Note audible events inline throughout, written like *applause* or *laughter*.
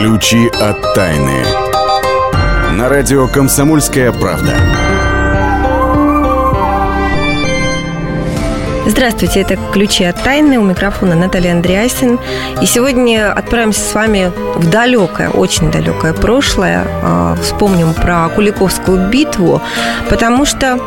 Ключи от тайны. На радио «Комсомольская правда». Здравствуйте, это «Ключи от тайны». У микрофона Наталья Андреасин. И сегодня отправимся с вами в далекое, очень далекое прошлое. А, вспомним про Куликовскую битву, потому что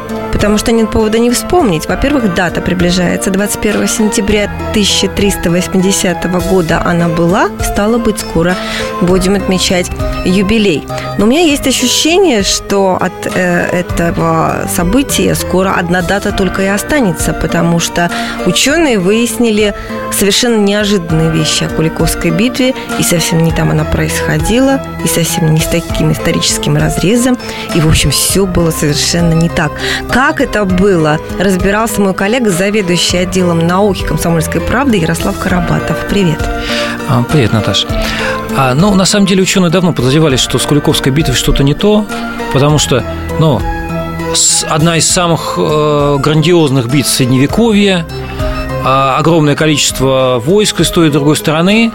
потому что нет повода не вспомнить. Во-первых, дата приближается. 21 сентября 1380 года она была. Стало быть, скоро будем отмечать юбилей. Но у меня есть ощущение, что от э, этого события скоро одна дата только и останется, потому что ученые выяснили совершенно неожиданные вещи о Куликовской битве, и совсем не там она происходила, и совсем не с таким историческим разрезом, и, в общем, все было совершенно не так. Как это было, разбирался мой коллега, заведующий отделом науки комсомольской правды Ярослав Карабатов. Привет. А, привет, Наташа. А, ну, на самом деле, ученые давно подозревали, что с Куликовской битвой что-то не то, потому что, ну, одна из самых э, грандиозных битв Средневековья, огромное количество войск и с той и другой стороны,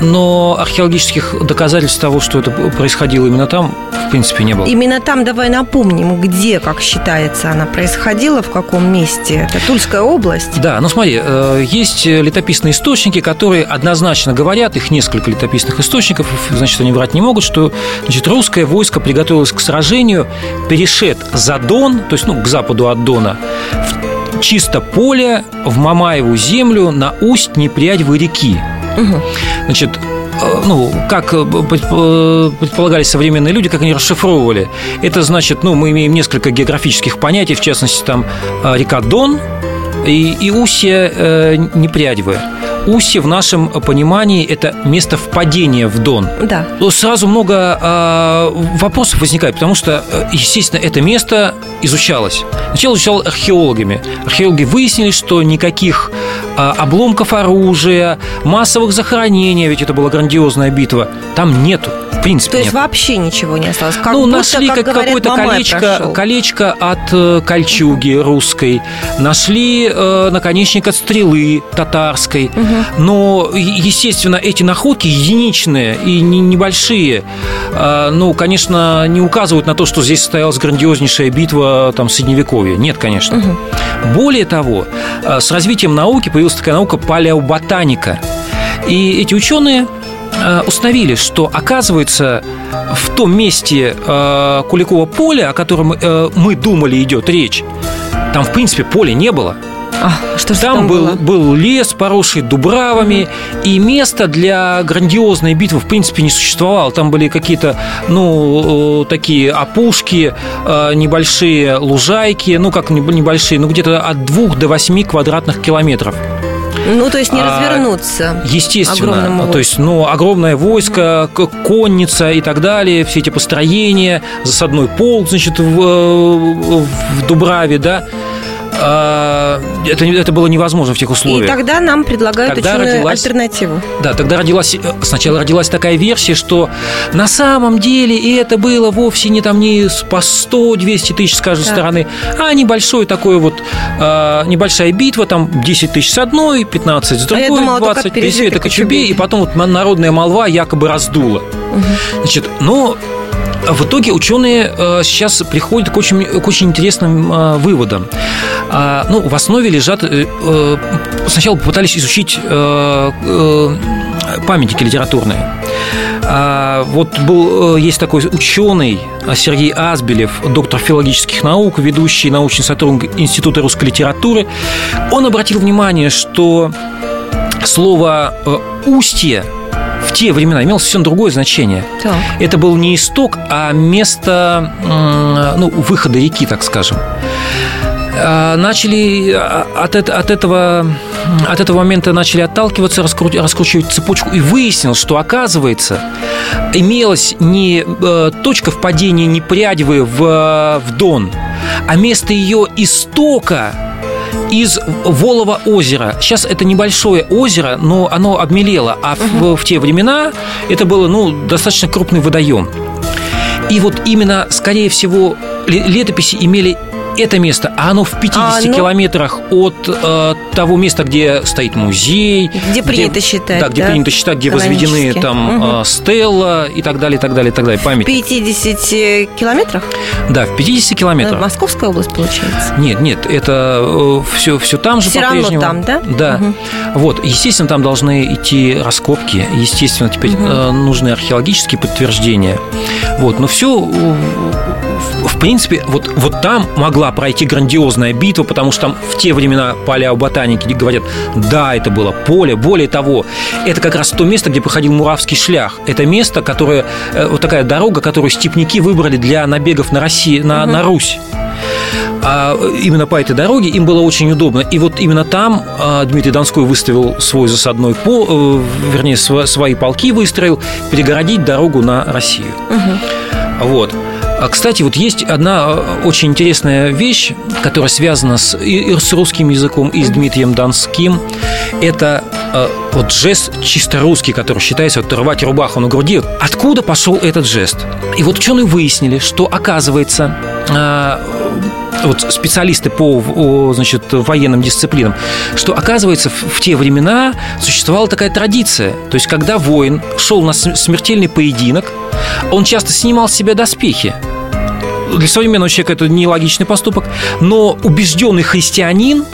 но археологических доказательств того, что это происходило именно там, в принципе, не было. Именно там давай напомним, где, как считается, она происходила, в каком месте. Это Тульская область. Да, ну смотри, э, есть летописные источники, которые однозначно говорят, их несколько летописных источников, значит, они врать не могут, что значит, русское войско приготовилось к сражению, перешед за Дон, то есть ну, к западу от Дона, в чисто поле, в Мамаеву землю на усть Непрядьвы реки. Угу. Значит, э, ну, как э, э, предполагали современные люди, как они расшифровывали, это значит, ну, мы имеем несколько географических понятий, в частности, там река Дон и, и устье э, Непрядьвы. Устье в нашем понимании – это место впадения в Дон. Да. Сразу много э, вопросов возникает, потому что, естественно, это место изучалось. Сначала изучалось археологами. Археологи выяснили, что никаких э, обломков оружия, массовых захоронений, ведь это была грандиозная битва, там нету принципе То есть нет. вообще ничего не осталось? Как ну, будто, нашли как, как какое-то колечко, колечко от э, кольчуги русской, нашли э, наконечник от стрелы татарской, угу. но, естественно, эти находки единичные и не, небольшие, э, ну, конечно, не указывают на то, что здесь состоялась грандиознейшая битва там, Средневековья. Нет, конечно. Угу. Более того, э, с развитием науки появилась такая наука палеоботаника. И эти ученые установили, что, оказывается, в том месте э, Куликова поля, о котором э, мы думали идет речь, там, в принципе, поля не было. А, что там, там был, было? был лес, поросший дубравами, и место для грандиозной битвы, в принципе, не существовало. Там были какие-то, ну, такие опушки, небольшие лужайки, ну, как небольшие, ну, где-то от двух до восьми квадратных километров. Ну, то есть не а, развернуться. Естественно. То есть, ну, огромное войско, конница и так далее, все эти построения, засадной полк, значит, в, в Дубраве, да, это, это было невозможно в тех условиях. И тогда нам предлагают тогда родилась, альтернативу. Да, тогда родилась, э, сначала родилась такая версия, что на самом деле и это было вовсе не там не по 100-200 тысяч с каждой так. стороны, а небольшой такой вот, э, небольшая битва, там 10 тысяч с одной, 15 с другой, а думала, 20 тысяч это Кочубей, и потом вот народная молва якобы раздула. Угу. Значит, но в итоге ученые э, сейчас приходят к очень, к очень интересным э, выводам. А, ну, в основе лежат... Э, сначала попытались изучить памятники литературные. А, вот был, есть такой ученый Сергей Азбелев, доктор филологических наук, ведущий научный сотрудник Института русской литературы. Он обратил внимание, что слово «устье» в те времена имел совсем другое значение. Так. Это был не исток, а место ну, выхода реки, так скажем а, начали а, от, от, этого, от этого момента начали отталкиваться, раскручивать цепочку, и выяснилось, что, оказывается, имелась не э, точка впадения Непрядьвы в, в Дон, а место ее истока из Волова озера. Сейчас это небольшое озеро, но оно обмелело, а в, в те времена это было ну, достаточно крупный водоем. И вот именно, скорее всего, летописи имели это место, а оно в 50 а, ну... километрах от э, того места, где стоит музей. Где принято где, считать. Да, где да? принято считать, где возведены там угу. э, стелла и так далее, и так далее, и так далее. Память. В 50 километрах? Да, в 50 километрах. Московская область, получается? Нет, нет, это э, все, все там же все по-прежнему. равно там, да? Да. Угу. Вот, естественно, там должны идти раскопки, естественно, теперь угу. э, нужны археологические подтверждения. Вот, но все в принципе, вот, вот там могла пройти грандиозная битва, потому что там в те времена палеоботаники говорят, да, это было поле. Более того, это как раз то место, где проходил Муравский шлях. Это место, которое, э, вот такая дорога, которую степняки выбрали для набегов на, России, на, угу. на Русь. А именно по этой дороге им было очень удобно. И вот именно там а, Дмитрий Донской выставил свой засадной пол, э, вернее, свои полки выстроил, перегородить дорогу на Россию. Угу. Вот. А, кстати, вот есть одна а, очень интересная вещь, которая связана с, и, с русским языком, и с Дмитрием Донским. Это э, вот жест чисто русский, который считается вот, рвать рубаху на груди. Откуда пошел этот жест? И вот ученые выяснили, что оказывается э, вот специалисты по значит, военным дисциплинам, что, оказывается, в, те времена существовала такая традиция. То есть, когда воин шел на смертельный поединок, он часто снимал с себя доспехи. Для современного человека это нелогичный поступок, но убежденный христианин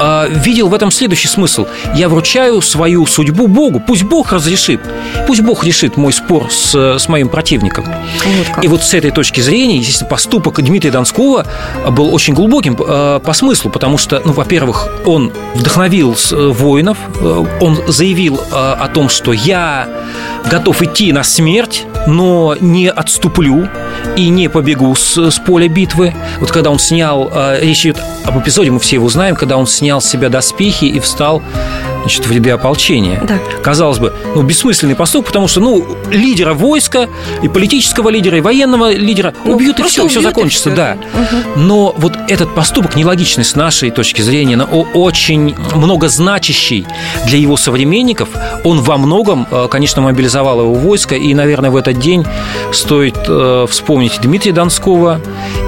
э, видел в этом следующий смысл. Я вручаю свою судьбу Богу. Пусть Бог разрешит. Пусть Бог решит мой спор с, с моим противником. Вот И вот с этой точки зрения, естественно, поступок Дмитрия Донского был очень глубоким э, по смыслу, потому что, ну, во-первых, он вдохновил э, воинов, э, он заявил э, о том, что я готов идти на смерть, но не отступлю и не побегу с, с поля битвы. Вот когда он снял, э, речь идет об эпизоде, мы все его знаем, когда он снял с себя доспехи и встал значит, в ряды ополчения. Да. Казалось бы, ну, бессмысленный поступок, потому что, ну, лидера войска, и политического лидера, и военного лидера ну, убьют, и все, убьют, все закончится, и все. да. Угу. Но вот этот поступок нелогичный с нашей точки зрения, но очень многозначащий для его современников. Он во многом, э, конечно, мобилизовал его войско, и, наверное, в этот день стоит э, вспомнить Дмитрия Донского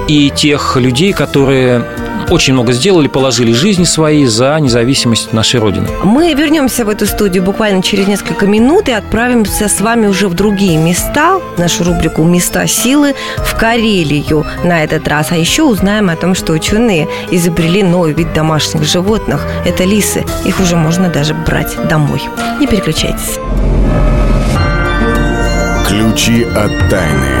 и тех людей, которые очень много сделали, положили жизни свои за независимость нашей Родины. Мы вернемся в эту студию буквально через несколько минут и отправимся с вами уже в другие места, в нашу рубрику «Места силы» в Карелию на этот раз. А еще узнаем о том, что ученые изобрели новый вид домашних животных. Это лисы. Их уже можно даже брать домой. Не переключайтесь. Ключи от тайны.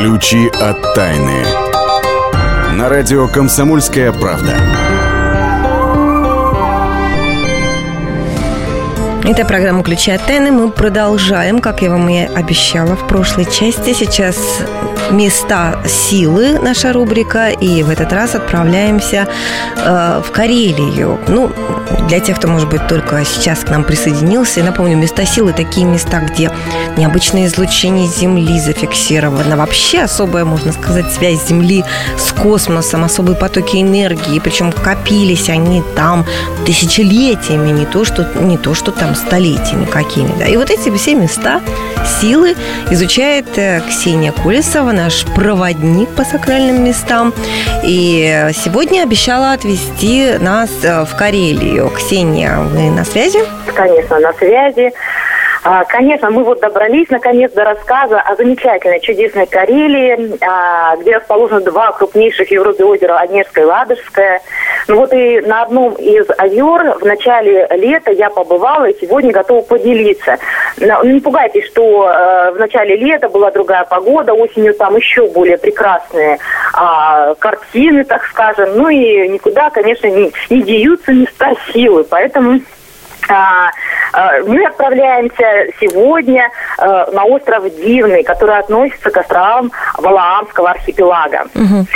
Ключи от тайны. На радио «Комсомольская правда». Это программа «Ключи от тайны». Мы продолжаем, как я вам и обещала в прошлой части. Сейчас места силы, наша рубрика, и в этот раз отправляемся э, в Карелию. Ну, для тех, кто, может быть, только сейчас к нам присоединился, я напомню, места силы – такие места, где необычное излучение Земли зафиксировано. Вообще особая, можно сказать, связь Земли с космосом, особые потоки энергии, причем копились они там тысячелетиями, не то, что, не то, что там столетиями какими. Да. И вот эти все места силы изучает э, Ксения Колесова, наш проводник по сакральным местам. И сегодня обещала отвезти нас э, в Карелию. Ксения, вы на связи? Конечно, на связи. А, конечно, мы вот добрались наконец до рассказа о замечательной, чудесной Карелии, а, где расположены два крупнейших в Европе озера Онежское и Ладожское. Ну вот и на одном из озер в начале лета я побывала и сегодня готова поделиться. Не пугайтесь, что э, в начале лета была другая погода, осенью там еще более прекрасные а, картины, так скажем. Ну и никуда, конечно, не, не деются места силы, поэтому мы отправляемся сегодня э, на остров Дивный, который относится к островам Валаамского архипелага. Угу.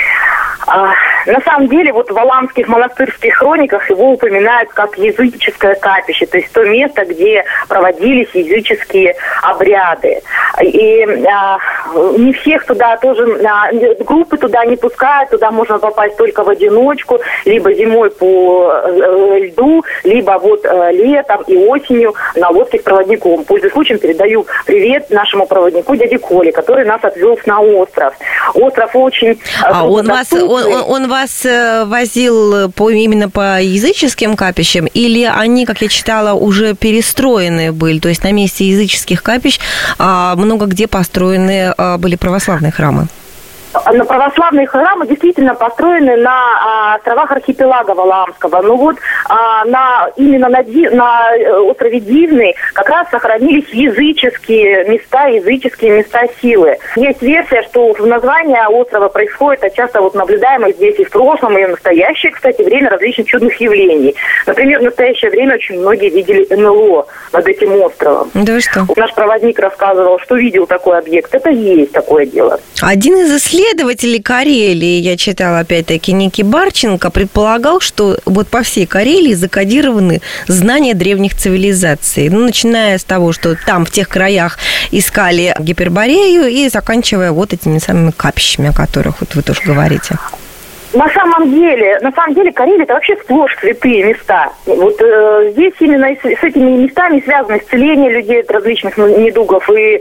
На самом деле, вот в Валамских монастырских хрониках его упоминают как языческое капище, то есть то место, где проводились языческие обряды. И а, не всех туда тоже, а, группы туда не пускают, туда можно попасть только в одиночку, либо зимой по э, льду, либо вот э, летом и осенью на лодке с проводником. Пользуясь случаем, передаю привет нашему проводнику дяде Коле, который нас отвез на остров. Остров очень... Э, а он вас, он, он вас возил по, именно по языческим капищам, или они, как я читала, уже перестроенные были, то есть на месте языческих капищ а, много где построены а, были православные храмы? На православные храмы действительно построены на а, островах архипелага Валаамского. Ну вот а, на, именно на, на э, острове Дивный как раз сохранились языческие места, языческие места силы. Есть версия, что в названии острова происходит, а часто вот наблюдаемое здесь и в прошлом, и в настоящее, кстати, время различных чудных явлений. Например, в настоящее время очень многие видели НЛО над этим островом. Да что? Наш проводник рассказывал, что видел такой объект. Это есть такое дело. Один из исследователей исследователь Карелии, я читала опять-таки Ники Барченко, предполагал, что вот по всей Карелии закодированы знания древних цивилизаций. Ну, начиная с того, что там в тех краях искали гиперборею и заканчивая вот этими самыми капищами, о которых вот вы тоже говорите. На самом деле, на самом деле Карелия это вообще сплошь святые места. Вот э, здесь именно с, с этими местами связано исцеление людей от различных недугов и э,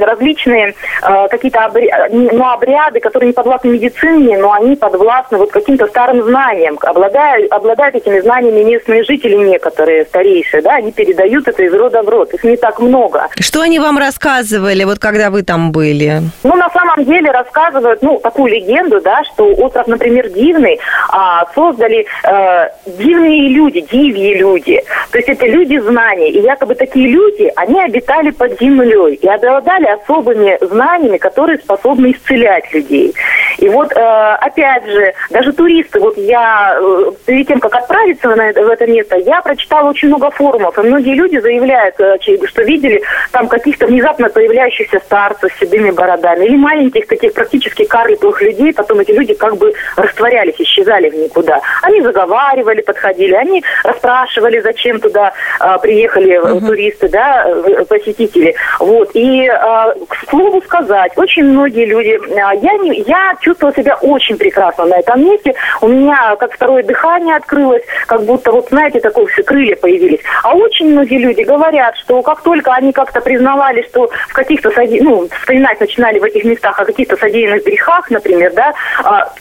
различные э, какие-то обря... ну, обряды, которые не подвластны медицине, но они подвластны вот каким-то старым знаниям. Обладают, обладают этими знаниями местные жители некоторые, старейшие, да, они передают это из рода в род. Их не так много. Что они вам рассказывали, вот когда вы там были? Ну, на самом деле рассказывают, ну, такую легенду, да, что остров например, Дивный, а, создали э, дивные люди, дивьи люди. То есть это люди знаний. И якобы такие люди, они обитали под землей и обладали особыми знаниями, которые способны исцелять людей. И вот, э, опять же, даже туристы, вот я э, перед тем, как отправиться в это место, я прочитала очень много форумов, и многие люди заявляют, э, что видели там каких-то внезапно появляющихся старцев с седыми бородами или маленьких таких практически карликовых людей, потом эти люди как бы растворялись, исчезали в никуда. Они заговаривали, подходили, они расспрашивали, зачем туда а, приехали uh-huh. туристы, да, посетители. Вот. И, а, к слову сказать, очень многие люди, а, я, не, я чувствовала себя очень прекрасно на этом месте. У меня как второе дыхание открылось, как будто, вот знаете, такое все крылья появились. А очень многие люди говорят, что как только они как-то признавали, что в каких-то, ну, вспоминать начинали в этих местах о каких-то содеянных грехах, например, да,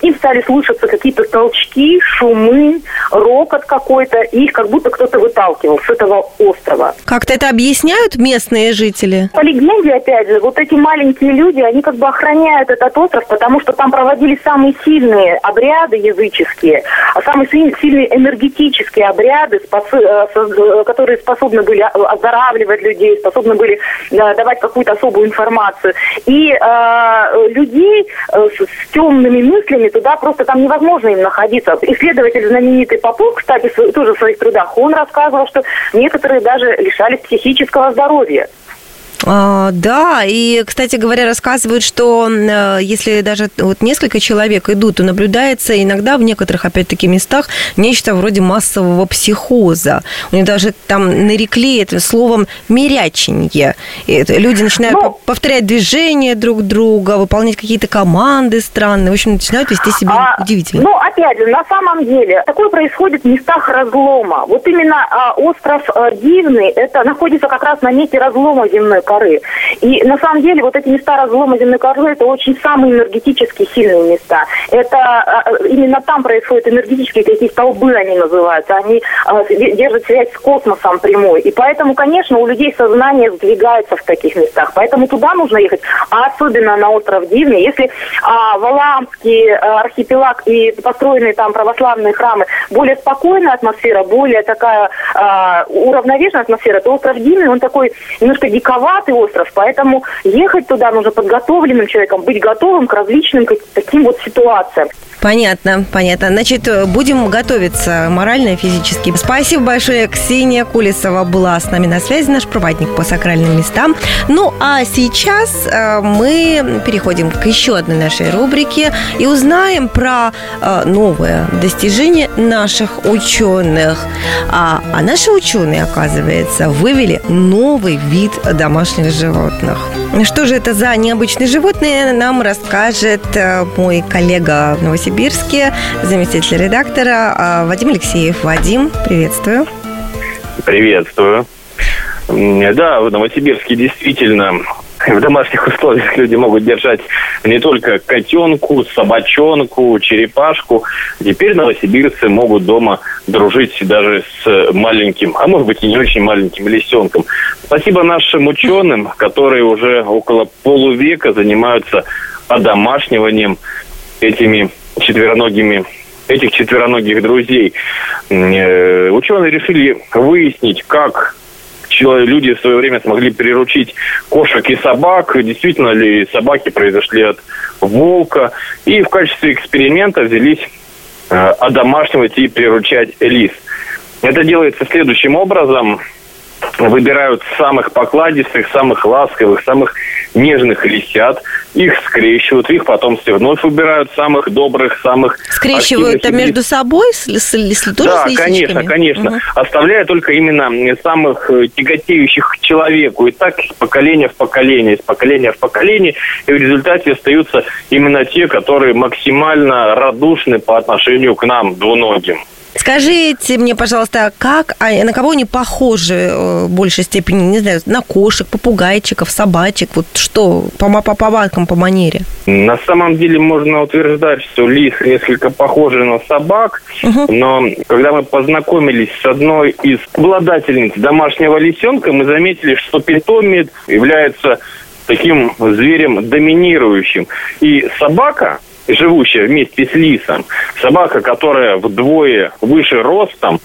им стали слышаться какие-то толчки, шумы, рокот какой-то, и их как будто кто-то выталкивал с этого острова. Как-то это объясняют местные жители? По легенде, опять же, вот эти маленькие люди, они как бы охраняют этот остров, потому что там проводились самые сильные обряды языческие, а самые сильные энергетические обряды, э, э, которые способны были оздоравливать людей, способны были э, давать какую-то особую информацию. И э, людей с, с темными мыслями туда просто там невозможно им находиться. Исследователь знаменитый Попов, кстати, тоже в своих трудах, он рассказывал, что некоторые даже лишались психического здоровья. А, да, и, кстати говоря, рассказывают, что э, если даже вот несколько человек идут, то наблюдается иногда в некоторых, опять-таки, местах нечто вроде массового психоза. У них даже там нарекли это словом «меряченье». люди начинают ну, повторять движения друг друга, выполнять какие-то команды странные. В общем, начинают вести себя а, удивительно. Ну, опять же, на самом деле, такое происходит в местах разлома. Вот именно а, остров а, Дивный, это находится как раз на месте разлома земной коры. И на самом деле вот эти места разлома земной коры это очень самые энергетически сильные места. Это а, именно там происходят энергетические какие столбы они называются. Они а, держат связь с космосом прямой. И поэтому, конечно, у людей сознание сдвигается в таких местах. Поэтому туда нужно ехать, а особенно на остров Дивный. Если а, Валаамский а, архипелаг и построенные там православные храмы более спокойная атмосфера, более такая а, уравновешенная атмосфера, то остров Дивный, он такой немножко диковатый, красноватый остров, поэтому ехать туда нужно подготовленным человеком, быть готовым к различным таким вот ситуациям. Понятно, понятно. Значит, будем готовиться морально и физически. Спасибо большое. Ксения Кулисова была с нами на связи, наш проводник по сакральным местам. Ну, а сейчас э, мы переходим к еще одной нашей рубрике и узнаем про э, новое достижение наших ученых. А, а наши ученые, оказывается, вывели новый вид домашних животных. Что же это за необычные животные, нам расскажет э, мой коллега в Новосибирске заместитель редактора а, Вадим Алексеев. Вадим, приветствую. Приветствую. Да, в Новосибирске действительно в домашних условиях люди могут держать не только котенку, собачонку, черепашку. Теперь новосибирцы могут дома дружить даже с маленьким, а может быть и не очень маленьким лисенком. Спасибо нашим ученым, которые уже около полувека занимаются одомашниванием этими четвероногими этих четвероногих друзей. Э, ученые решили выяснить, как люди в свое время смогли приручить кошек и собак, действительно ли собаки произошли от волка, и в качестве эксперимента взялись э, одомашнивать и приручать лис. Это делается следующим образом. Выбирают самых покладистых, самых ласковых, самых нежных лисят, их скрещивают, их потом все вновь выбирают самых добрых, самых Скрещивают это между собой, с, с, с, тоже Да, с конечно, конечно. Угу. Оставляя только именно самых э, тяготеющих к человеку. И так из поколения в поколение, из поколения в поколение. И в результате остаются именно те, которые максимально радушны по отношению к нам, двуногим. Скажите мне, пожалуйста, как, а на кого они похожи э, в большей степени, не знаю, на кошек, попугайчиков, собачек, вот что по, по повадкам, по манере? На самом деле можно утверждать, что лисы несколько похожи на собак, угу. но когда мы познакомились с одной из обладательниц домашнего лисенка, мы заметили, что питомец является таким зверем доминирующим. И собака, живущая вместе с лисом, собака, которая вдвое выше ростом,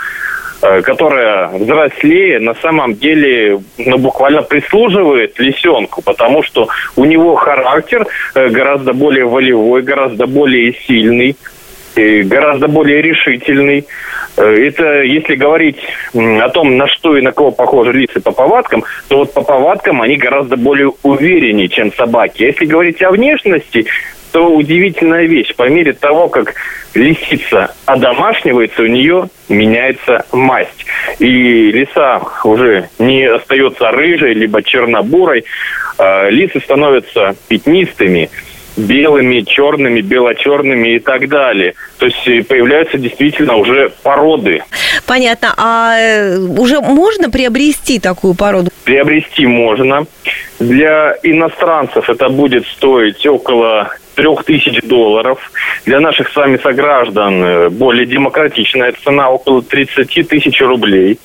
э, которая взрослее, на самом деле, ну, буквально прислуживает лисенку, потому что у него характер э, гораздо более волевой, гораздо более сильный, гораздо более решительный. Э, это если говорить о том, на что и на кого похожи лисы по повадкам, то вот по повадкам они гораздо более увереннее, чем собаки. А если говорить о внешности, то удивительная вещь. По мере того, как лисица одомашнивается, у нее меняется масть. И лиса уже не остается рыжей, либо чернобурой. А лисы становятся пятнистыми, белыми, черными, бело-черными и так далее. То есть э, появляются действительно уже породы. Понятно. А э, уже можно приобрести такую породу? Приобрести можно. Для иностранцев это будет стоить около трех тысяч долларов. Для наших с вами сограждан э, более демократичная цена около 30 тысяч рублей.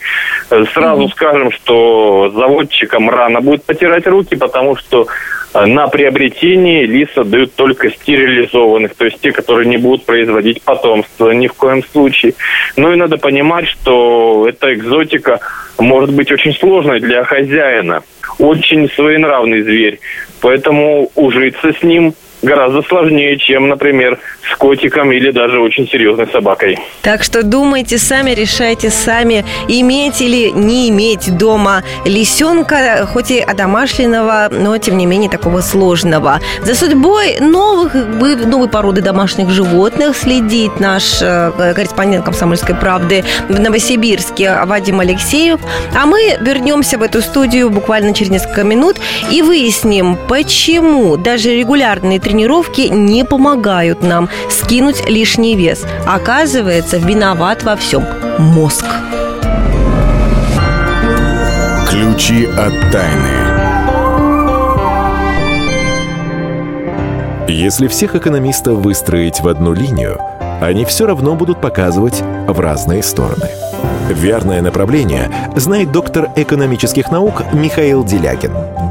Э, сразу mm-hmm. скажем, что заводчикам рано будет потирать руки, потому что э, на приобретение лиса дают только стерилизованных, то есть те, которые не будут производить потомство ни в коем случае. Ну и надо понимать, что эта экзотика может быть очень сложной для хозяина. Очень своенравный зверь. Поэтому ужиться с ним гораздо сложнее, чем, например, с котиком или даже очень серьезной собакой. Так что думайте сами, решайте сами, иметь или не иметь дома лисенка, хоть и одомашленного, но тем не менее такого сложного. За судьбой новых, новой породы домашних животных следит наш э, корреспондент «Комсомольской правды» в Новосибирске Вадим Алексеев. А мы вернемся в эту студию буквально через несколько минут и выясним, почему даже регулярные тренировки не помогают нам скинуть лишний вес. Оказывается, виноват во всем мозг. Ключи от тайны. Если всех экономистов выстроить в одну линию, они все равно будут показывать в разные стороны. Верное направление знает доктор экономических наук Михаил Делягин –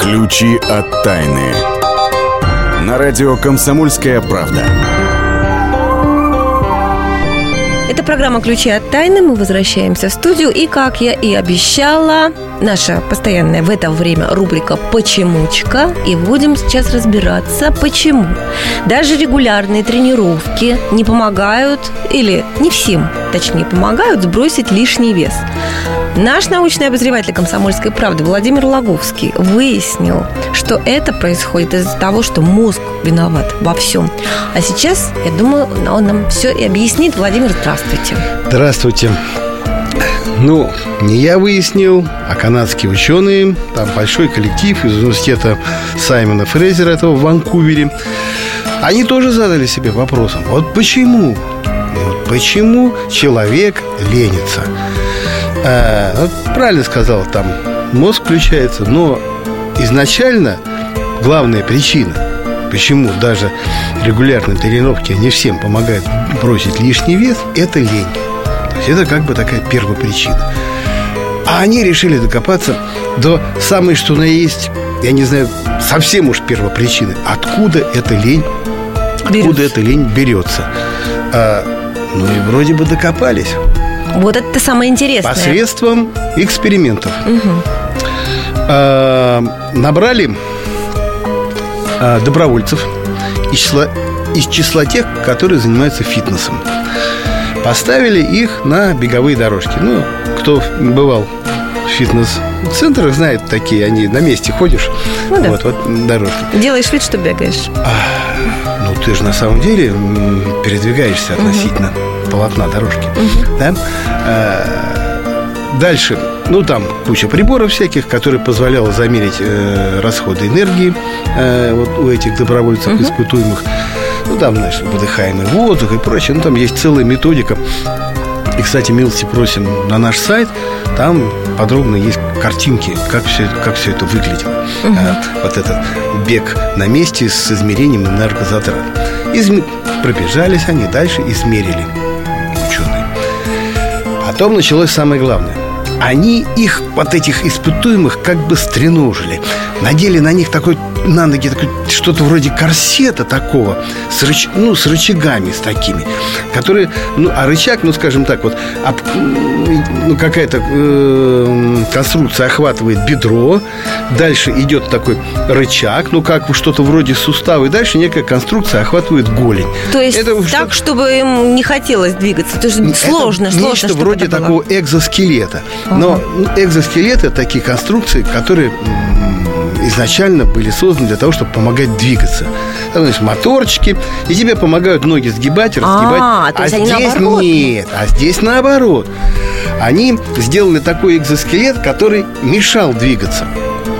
Ключи от тайны. На радио «Комсомольская правда». Это программа «Ключи от тайны». Мы возвращаемся в студию. И, как я и обещала, наша постоянная в это время рубрика «Почемучка». И будем сейчас разбираться, почему. Даже регулярные тренировки не помогают, или не всем, точнее, помогают сбросить лишний вес. Наш научный обозреватель «Комсомольской правды» Владимир Логовский выяснил, что это происходит из-за того, что мозг виноват во всем. А сейчас, я думаю, он нам все и объяснит. Владимир, здравствуйте. Здравствуйте. Ну, не я выяснил, а канадские ученые, там большой коллектив из университета Саймона Фрейзера, этого в Ванкувере, они тоже задали себе вопросом, вот почему, вот почему человек ленится? А, вот правильно сказал, там мозг включается, но изначально главная причина, почему даже регулярные тренировки не всем помогают бросить лишний вес, это лень. То есть это как бы такая первопричина. А они решили докопаться до самой, что на есть, я не знаю, совсем уж первопричины. Откуда эта лень, откуда эта лень берется? А, ну и вроде бы докопались. Вот это самое интересное. Посредством экспериментов. Угу. А, набрали а, добровольцев из числа, из числа тех, которые занимаются фитнесом. Поставили их на беговые дорожки. Ну, кто бывал в фитнес-центрах, знает такие, они на месте ходишь. Ну, да. Вот, вот дорожки. Делаешь вид, что бегаешь. Ну, ты же на самом деле передвигаешься относительно угу. полотна дорожки. Угу. Да? А, дальше. Ну, там куча приборов всяких, которые позволяло замерить э, расходы энергии э, вот у этих добровольцев, угу. испытуемых. Ну, там, знаешь, выдыхаемый воздух и прочее. Ну, там есть целая методика. И, кстати, милости просим на наш сайт. Там подробно есть картинки, как все, как все это выглядело. Угу. А, вот этот бег на месте с измерением энергозатрат. Изм... Пробежались они дальше, измерили ученые. Потом началось самое главное. Они их, вот этих испытуемых, как бы стреножили. Надели на них такой на ноги что-то вроде корсета такого, с, рыч, ну, с рычагами с такими, которые, ну, а рычаг, ну, скажем так, вот, об, ну, какая-то э, конструкция охватывает бедро, дальше идет такой рычаг, ну, как что-то вроде сустава, и дальше некая конструкция охватывает голень. То есть это так, чтобы им не хотелось двигаться, то есть это сложно, сложно. Нечто вроде такого экзоскелета. Ага. Но экзоскелеты такие конструкции, которые изначально были созданы для того, чтобы помогать двигаться. Там, значит, моторчики, и тебе помогают ноги сгибать, разгибать. А, то есть а они здесь наоборот. нет, а здесь наоборот. Они сделали такой экзоскелет, который мешал двигаться.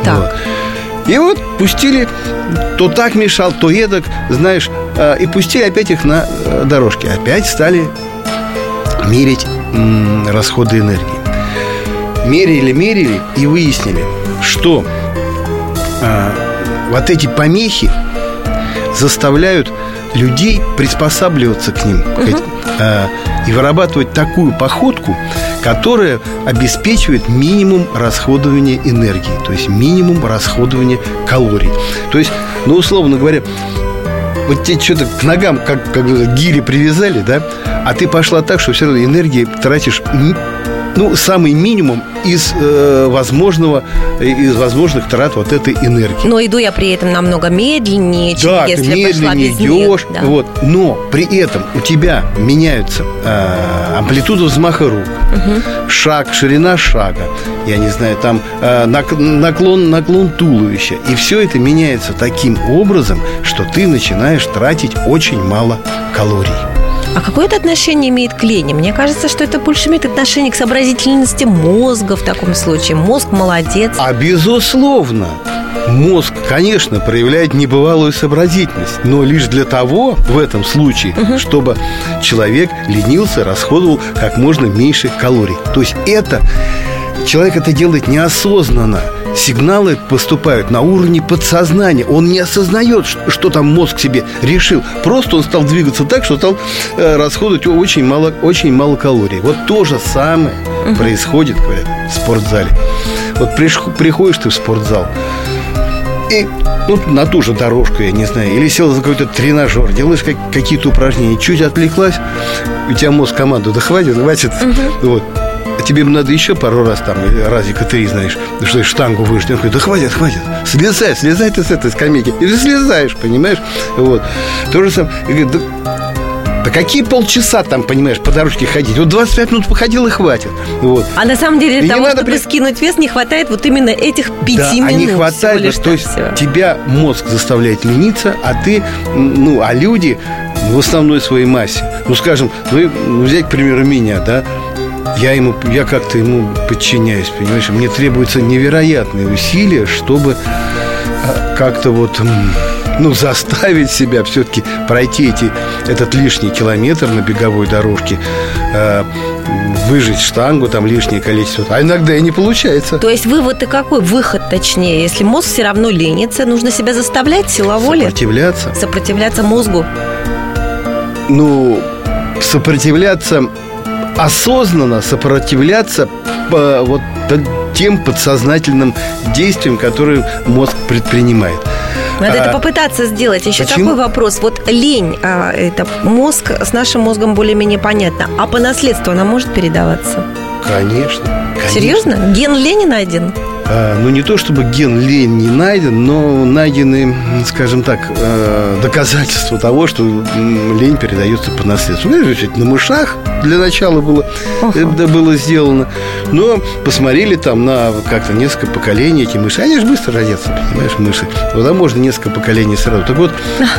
Так. Вот. И вот пустили, то так мешал, то едок, знаешь, а, и пустили опять их на э, дорожке. Опять стали мерить расходы энергии. Мерили, мерили и выяснили, что а, вот эти помехи заставляют людей приспосабливаться к ним угу. а, и вырабатывать такую походку, которая обеспечивает минимум расходования энергии, то есть минимум расходования калорий. То есть, ну, условно говоря, вот тебе что-то к ногам как, как гири привязали, да, а ты пошла так, что все равно энергии тратишь ну, самый минимум из э, возможного, из возможных трат вот этой энергии. Но иду я при этом намного медленнее, чем да, если ты медленнее идешь, да. вот. Но при этом у тебя меняются э, амплитуда взмаха рук, угу. шаг, ширина шага, я не знаю, там э, наклон, наклон туловища, и все это меняется таким образом, что ты начинаешь тратить очень мало калорий. А какое это отношение имеет к лени? Мне кажется, что это больше имеет отношение к сообразительности мозга в таком случае. Мозг молодец. А безусловно, Мозг, конечно, проявляет небывалую сообразительность, но лишь для того, в этом случае, угу. чтобы человек ленился, расходовал как можно меньше калорий. То есть это человек это делает неосознанно. Сигналы поступают на уровне подсознания. Он не осознает, что там мозг себе решил. Просто он стал двигаться так, что стал э, расходовать очень мало, очень мало калорий. Вот то же самое угу. происходит, говорят, в спортзале. Вот приходишь ты в спортзал, и ну, на ту же дорожку, я не знаю, или сел за какой-то тренажер, делаешь как, какие-то упражнения, чуть отвлеклась, у тебя мозг команду, да хватит, хватит, угу. вот. А тебе надо еще пару раз там, разика три, знаешь, что штангу выжать. Он говорит, да хватит, хватит, слезай, слезай ты с этой скамейки. И ты слезаешь, понимаешь? Вот. То же самое. И говорит, да да какие полчаса там, понимаешь, по дорожке ходить? Вот 25 минут походил и хватит. Вот. А на самом деле для того, надо чтобы при... скинуть вес, не хватает вот именно этих пяти да, минут. А не хватает, лишь то есть всего. тебя мозг заставляет лениться, а ты, ну, а люди в основной своей массе. Ну, скажем, ну взять, к примеру, меня, да, я ему, я как-то ему подчиняюсь, понимаешь? Мне требуются невероятные усилия, чтобы а, как-то вот ну, заставить себя все-таки пройти эти, этот лишний километр на беговой дорожке, э, выжить штангу, там лишнее количество. А иногда и не получается. То есть вывод и какой? Выход точнее. Если мозг все равно ленится, нужно себя заставлять сила воли? Сопротивляться. Сопротивляться мозгу. Ну, сопротивляться осознанно сопротивляться по вот тем подсознательным действиям, которые мозг предпринимает. Надо а, это попытаться сделать. Еще почему? такой вопрос. Вот лень, а, это мозг, с нашим мозгом более-менее понятно. А по наследству она может передаваться? Конечно. конечно. Серьезно? Ген лени найден? А, ну, не то чтобы ген лень не найден, но найдены, скажем так, э, доказательства того, что лень передается по наследству. Ну, на мышах для начала было, это было сделано. Но посмотрели там на как-то несколько поколений эти мыши. Они же быстро родятся, понимаешь, мыши. Туда можно несколько поколений сразу. Так вот,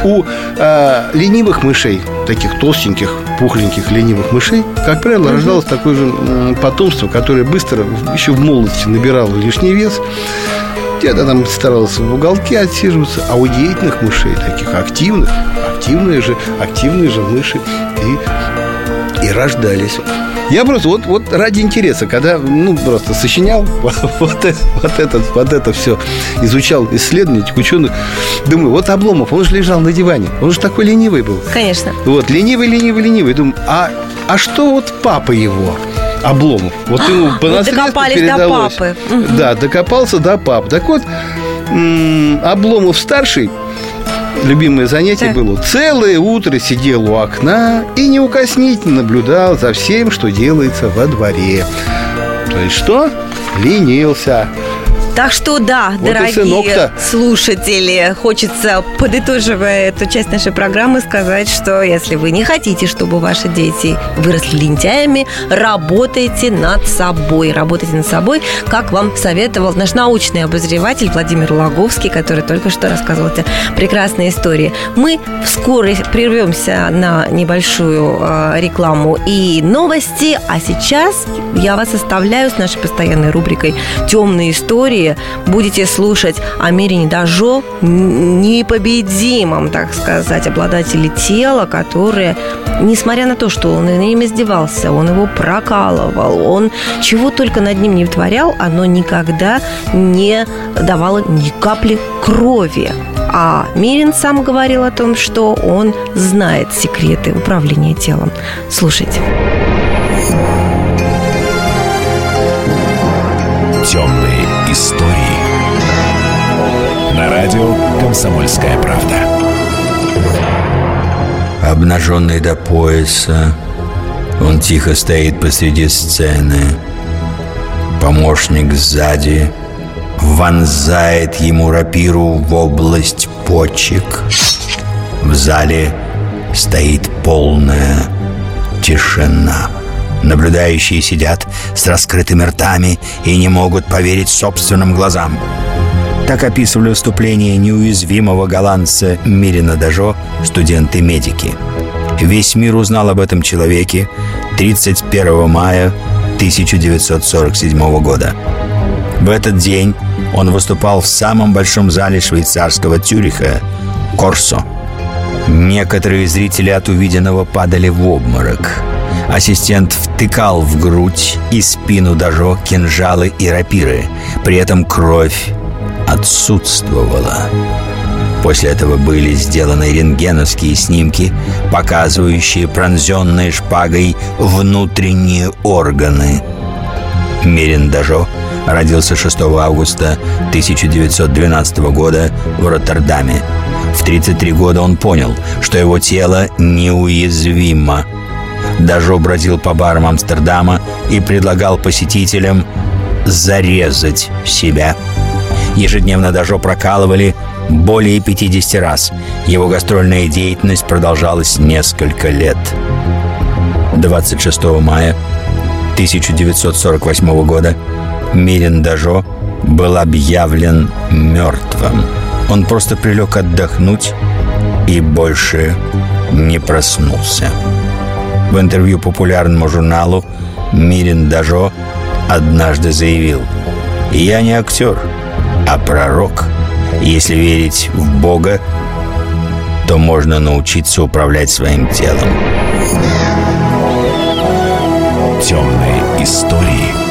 у а, ленивых мышей, таких толстеньких, пухленьких ленивых мышей, как правило, рождалось такое же потомство, которое быстро, еще в молодости, набирало лишний вес где-то там старался в уголке отсиживаться, а у деятельных мышей, таких активных, активные же, активные же мыши и, и рождались. Я просто вот, вот ради интереса, когда, ну, просто сочинял *laughs* вот, вот, это, вот это все, изучал исследования ученых, думаю, вот Обломов, он же лежал на диване, он же такой ленивый был. Конечно. Вот, ленивый, ленивый, ленивый. Думаю, а, а что вот папа его? Обломов. Вот ему *gasps* по вот докопались передалось. до папы. Да, докопался до пап. Так вот, Обломов старший любимое занятие так. было целое утро сидел у окна и неукоснительно наблюдал за всем, что делается во дворе. То есть что? Ленился. Так что да, вот дорогие слушатели, хочется, подытоживая эту часть нашей программы, сказать, что если вы не хотите, чтобы ваши дети выросли лентяями, работайте над собой. Работайте над собой, как вам советовал наш научный обозреватель Владимир Логовский, который только что рассказывал эти прекрасные истории. Мы вскоре прервемся на небольшую э, рекламу и новости, а сейчас я вас оставляю с нашей постоянной рубрикой «Темные истории», будете слушать о Мирине Дажо, непобедимом, так сказать, обладателе тела, которое, несмотря на то, что он им издевался, он его прокалывал, он чего только над ним не вытворял, оно никогда не давало ни капли крови. А Мирин сам говорил о том, что он знает секреты управления телом. Слушайте. Истории. На радио «Комсомольская правда». Обнаженный до пояса, он тихо стоит посреди сцены. Помощник сзади вонзает ему рапиру в область почек. В зале стоит полная тишина. Наблюдающие сидят с раскрытыми ртами и не могут поверить собственным глазам. Так описывали выступление неуязвимого голландца Мирина Дажо студенты-медики. Весь мир узнал об этом человеке 31 мая 1947 года. В этот день он выступал в самом большом зале швейцарского Тюриха – Корсо. Некоторые зрители от увиденного падали в обморок – Ассистент втыкал в грудь и спину Дажо кинжалы и рапиры. При этом кровь отсутствовала. После этого были сделаны рентгеновские снимки, показывающие пронзенные шпагой внутренние органы. Мерин Дажо родился 6 августа 1912 года в Роттердаме. В 33 года он понял, что его тело неуязвимо. Дажо бродил по барам Амстердама и предлагал посетителям зарезать себя. Ежедневно Дажо прокалывали более 50 раз. Его гастрольная деятельность продолжалась несколько лет. 26 мая 1948 года Мирин Дажо был объявлен мертвым. Он просто прилег отдохнуть и больше не проснулся. В интервью популярному журналу Мирин Дажо однажды заявил «Я не актер, а пророк. Если верить в Бога, то можно научиться управлять своим телом». Темные истории.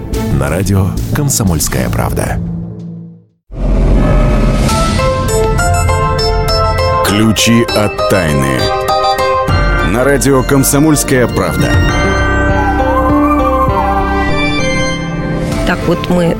на радио «Комсомольская правда». Ключи от тайны. На радио «Комсомольская правда». Так вот мы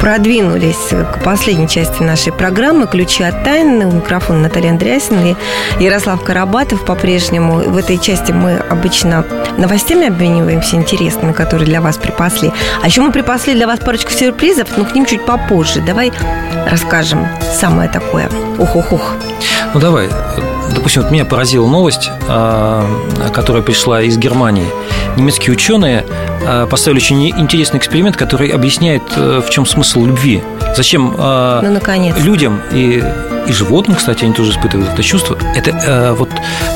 продвинулись к последней части нашей программы «Ключи от тайны». У микрофона Наталья Андреасина и Ярослав Карабатов по-прежнему. В этой части мы обычно новостями обмениваемся интересными, которые для вас припасли. А еще мы припасли для вас парочку сюрпризов, но к ним чуть попозже. Давай расскажем самое такое. Ух-ух-ух. Ну давай, допустим, вот меня поразила новость, а, которая пришла из Германии. Немецкие ученые а, поставили очень интересный эксперимент, который объясняет, э, в чем смысл любви. Зачем а, ну, наконец. людям и, и животным, кстати, они тоже испытывают это чувство. Это э, вот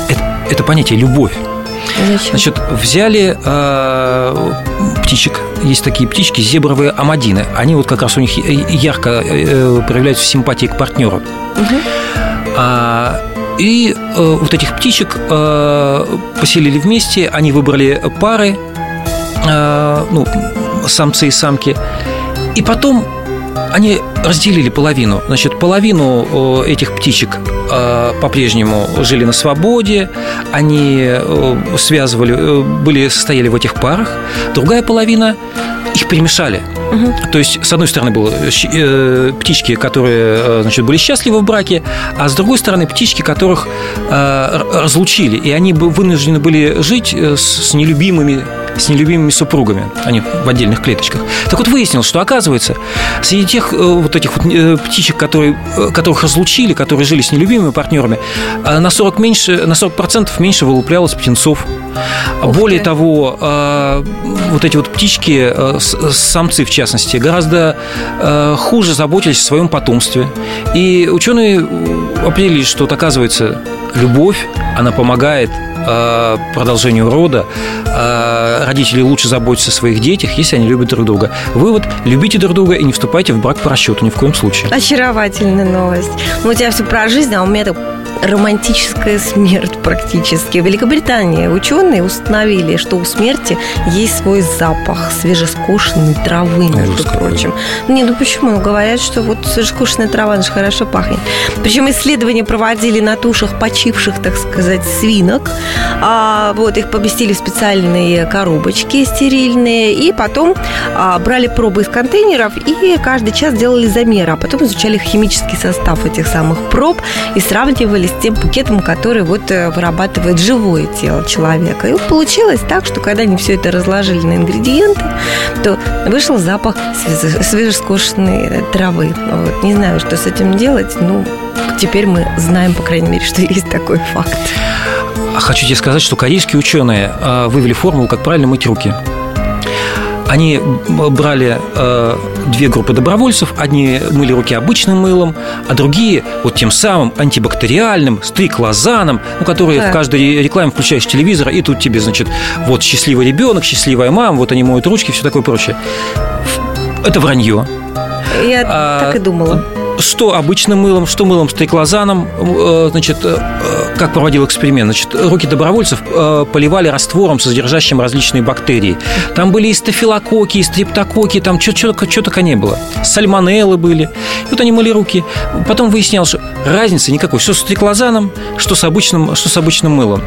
это, это понятие любовь. Зачем? Значит, взяли э, птичек, есть такие птички, зебровые амадины. Они вот как раз у них ярко э, проявляются симпатии к партнеру. Угу. А, и э, вот этих птичек э, поселили вместе, они выбрали пары, э, ну, самцы и самки, и потом они разделили половину. Значит, половину э, этих птичек э, по-прежнему жили на свободе, они э, связывали, были, состояли в этих парах. Другая половина их перемешали. Угу. То есть, с одной стороны, были э, птички, которые э, значит, были счастливы в браке, а с другой стороны, птички, которых э, разлучили, и они вынуждены были жить э, с нелюбимыми с нелюбимыми супругами, они в отдельных клеточках. Так вот выяснилось, что оказывается, среди тех э, вот этих вот птичек, которые, которых разлучили, которые жили с нелюбимыми партнерами, на 40 меньше, на 40% меньше вылуплялось птенцов. Ух Более ты. того, вот эти вот птички, самцы в частности, гораздо э, хуже заботились о своем потомстве. И ученые определили, что, вот, оказывается, любовь, она помогает э, продолжению рода. Э, родители лучше заботятся о своих детях, если они любят друг друга. Вывод – любите друг друга и не вступайте в брак по расчету ни в коем случае. Очаровательная новость. Ну, у тебя все про жизнь, а у меня романтическая смерть практически. В Великобритании ученые установили, что у смерти есть свой запах свежескошенной травы, между Ужас прочим. Не, ну почему? Говорят, что вот свежескошенная трава, она же хорошо пахнет. Причем исследования проводили на тушах почивших, так сказать, свинок. А, вот их поместили в специальные коробочки стерильные, и потом а, брали пробы из контейнеров и каждый час делали замеры, а потом изучали химический состав этих самых проб и сравнивали с тем букетом, который вот э, вырабатывает живое тело человека. И получилось так, что когда они все это разложили на ингредиенты, то вышел запах свежескошенной травы. Вот. Не знаю, что с этим делать, но теперь мы знаем, по крайней мере, *laughs* что есть такой факт. хочу тебе сказать, что корейские ученые э, вывели формулу, как правильно мыть руки. Они брали э, две группы добровольцев. Одни мыли руки обычным мылом, а другие вот тем самым антибактериальным, стриклозаном, ну, которые Так. в каждой рекламе включаешь телевизор, и тут тебе, значит, вот счастливый ребенок, счастливая мама, вот они моют ручки, все такое прочее. Это вранье. Я А, так и думала. Что обычным мылом, что мылом стриклозаном, э, значит, э, э, как проводил эксперимент, значит, руки добровольцев поливали раствором, содержащим различные бактерии. Там были и стафилококки, и стрептококки, там что только не было. Сальмонеллы были. И вот они мыли руки. Потом выяснялось, что разницы никакой, что с триклозаном, что с обычным, что с обычным мылом.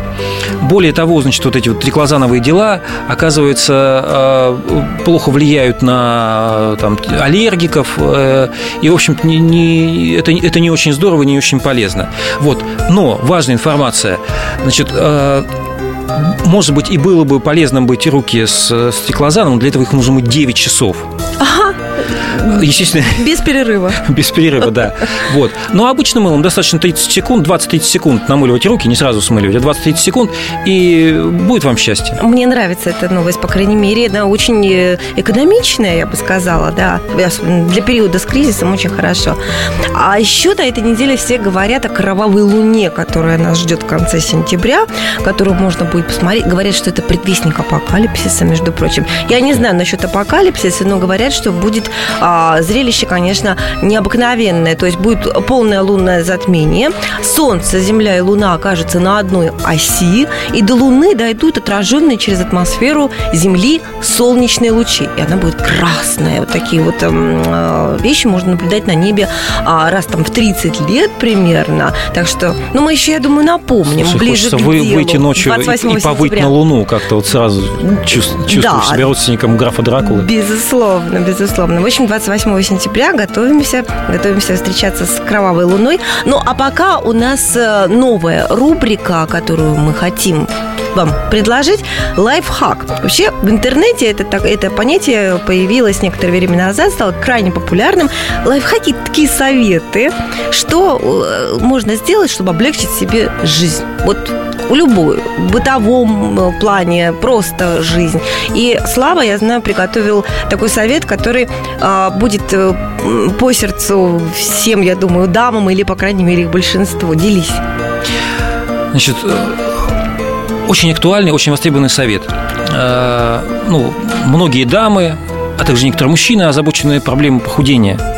Более того, значит, вот эти вот триклозановые дела, оказывается, плохо влияют на там, аллергиков. И, в общем-то, не, не- это, это не очень здорово, не очень полезно. Вот. Но важная информация. Значит, э, может быть, и было бы полезно быть руки с э, стеклозаном, но для этого их нужно мыть 9 часов. Естественно, *laughs* Без перерыва. *laughs* без перерыва, да. Вот. Но обычным мылом достаточно 30 секунд, 20-30 секунд намыливать руки, не сразу смыливать, а 20-30 секунд, и будет вам счастье. Мне нравится эта новость, по крайней мере, она очень э, экономичная, я бы сказала, да, для периода с кризисом очень хорошо. А еще на этой неделе все говорят о кровавой луне, которая нас ждет в конце сентября, которую можно будет посмотреть. Говорят, что это предвестник апокалипсиса, между прочим. Я не знаю насчет апокалипсиса, но говорят, что будет а, зрелище, конечно, необыкновенное. То есть будет полное лунное затмение. Солнце, Земля и Луна окажутся на одной оси, и до Луны дойдут отраженные через атмосферу Земли солнечные лучи. И она будет красная. Вот такие вот эм, э, вещи можно наблюдать на небе а, раз там в 30 лет примерно. Так что, ну, мы еще, я думаю, напомним Слушай, ближе к вы, делу. выйти ночью и, 28 и повыть сентября. на Луну, как-то вот сразу чувств- чувствую Да. себя родственником графа Дракулы. Безусловно, безусловно. В общем, 28 сентября готовимся, готовимся встречаться с кровавой луной. Ну, а пока у нас э, новая рубрика, которую мы хотим вам предложить лайфхак. Вообще в интернете это, так- это понятие появилось некоторое время назад, стало крайне популярным. Лайфхаки – такие советы, что э, можно сделать, чтобы облегчить себе жизнь. Вот в любую, в бытовом э, плане, просто жизнь. И Слава, я знаю, приготовил такой совет, который а, будет э, по сердцу всем, я думаю, дамам или, по крайней мере, их большинству. Делись. Значит, э, очень актуальный, очень востребованный совет. Э, Ну, многие дамы, а также некоторые мужчины, озабоченные проблемой похудения.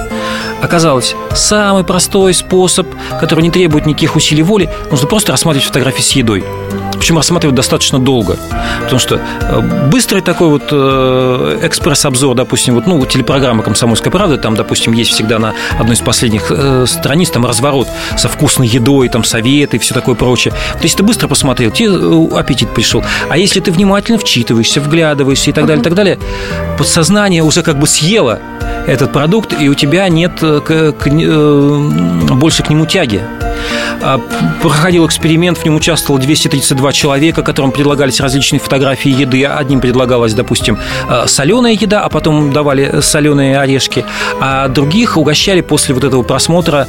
Оказалось, самый простой способ, который не требует никаких усилий воли, нужно просто рассматривать фотографии с едой. Причем рассматривать достаточно долго. Потому что э, быстрый такой вот э, экспресс-обзор, допустим, вот, ну, телепрограмма «Комсомольская правда», там, допустим, есть всегда на одной из последних э, страниц там разворот со вкусной едой, там советы и все такое прочее. То есть ты быстро посмотрел, тебе аппетит пришел. А если ты внимательно вчитываешься, вглядываешься и так далее, так далее, подсознание уже как бы съело этот продукт, и у тебя нет э, к- к- э, больше к нему тяги. А, Проходил эксперимент, в нем участвовало 232 человека, которым предлагались различные фотографии еды. Одним предлагалась, допустим, соленая еда, а потом давали соленые орешки, а других угощали после вот этого просмотра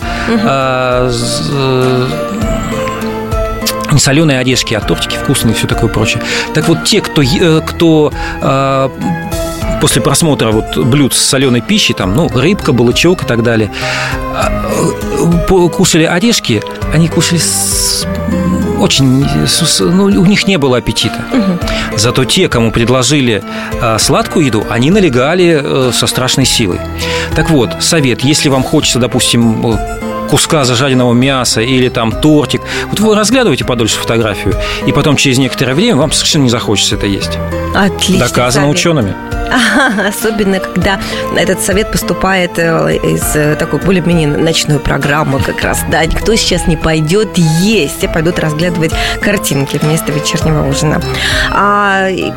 з- э, не соленые орешки, а тортики вкусные и все такое прочее. Так вот, те, кто, э, кто после просмотра вот блюд с соленой пищей, там, ну, рыбка, балычок и так далее, а, э, кушали орешки, они кушали с- очень, ну, у них не было аппетита. Зато те, кому предложили а, сладкую еду, они налегали э, со страшной силой. Так вот, совет, если вам хочется, допустим, куска зажаренного мяса или там тортик. Вот вы разглядываете подольше фотографию, и потом через некоторое время вам совершенно не захочется это есть. Отлично. Доказано учеными. *laughs* Особенно, когда этот совет поступает э, из э, такой более-менее ночной программы как раз. Да, никто сейчас не пойдет есть, все пойдут разглядывать картинки вместо вечернего ужина. А, э,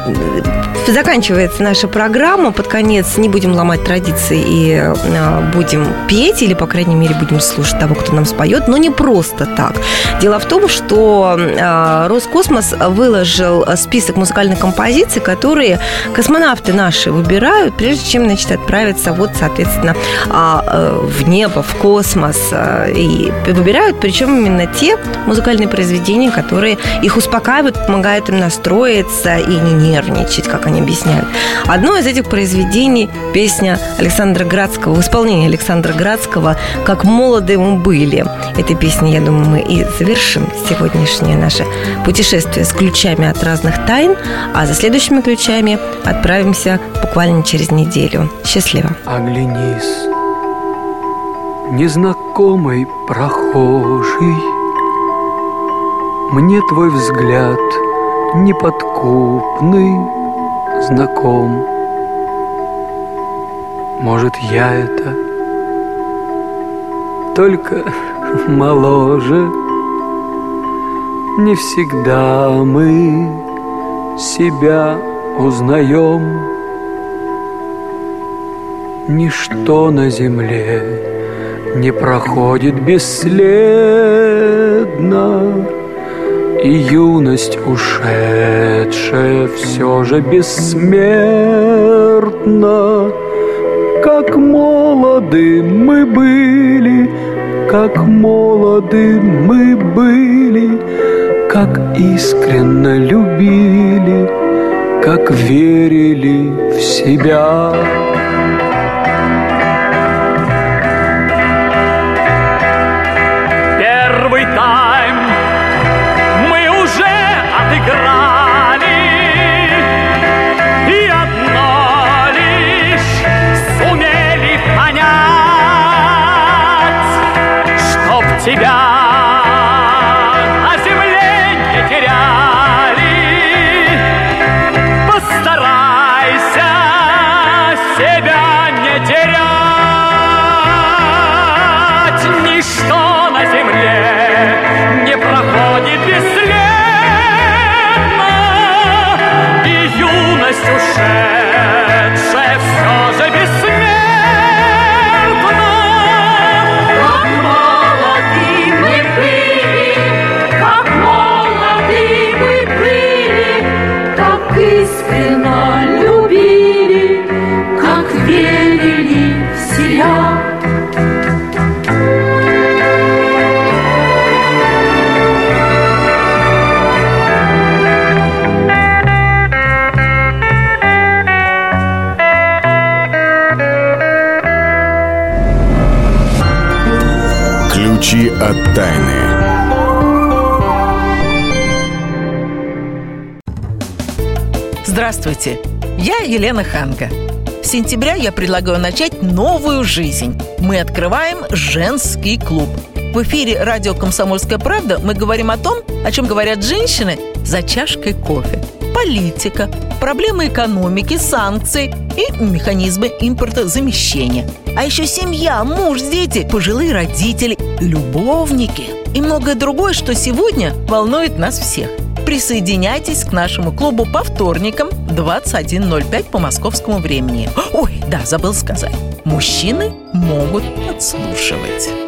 заканчивается наша программа. Под конец не будем ломать традиции и будем петь, или, по крайней мере, будем слушать того, кто нам споет, но не просто так. Дело в том, что Роскосмос выложил список музыкальных композиций, которые космонавты наши наши выбирают, прежде чем, значит, отправиться вот, соответственно, а, э, в небо, в космос. Э, и выбирают, причем именно те музыкальные произведения, которые их успокаивают, помогают им настроиться и не нервничать, как они объясняют. Одно из этих произведений – песня Александра Градского, в исполнении Александра Градского «Как молоды мы были». Этой песней, я думаю, мы и завершим сегодняшнее наше путешествие с ключами от разных тайн, а за следующими ключами отправимся буквально через неделю. Счастливо! Оглянись, незнакомый прохожий, Мне твой взгляд неподкупный знаком. Может, я это только *laughs* моложе. Не всегда мы себя узнаем. Ничто на земле не проходит бесследно, И юность ушедшая все же бессмертна. Как молоды мы были, как молоды мы были, Как искренно любили, как верили в себя. Юность от тайны. Здравствуйте, я Елена Ханга. С сентября я предлагаю начать новую жизнь. Мы открываем женский клуб. В эфире радио «Комсомольская правда» мы говорим о том, о чем говорят женщины за чашкой кофе. Политика, проблемы экономики, санкции и механизмы импортозамещения. А еще семья, муж, дети, пожилые родители, любовники и многое другое, что сегодня волнует нас всех. Присоединяйтесь к нашему клубу по вторникам 21.05 по московскому времени. Ой, да, забыл сказать. Мужчины могут подслушивать.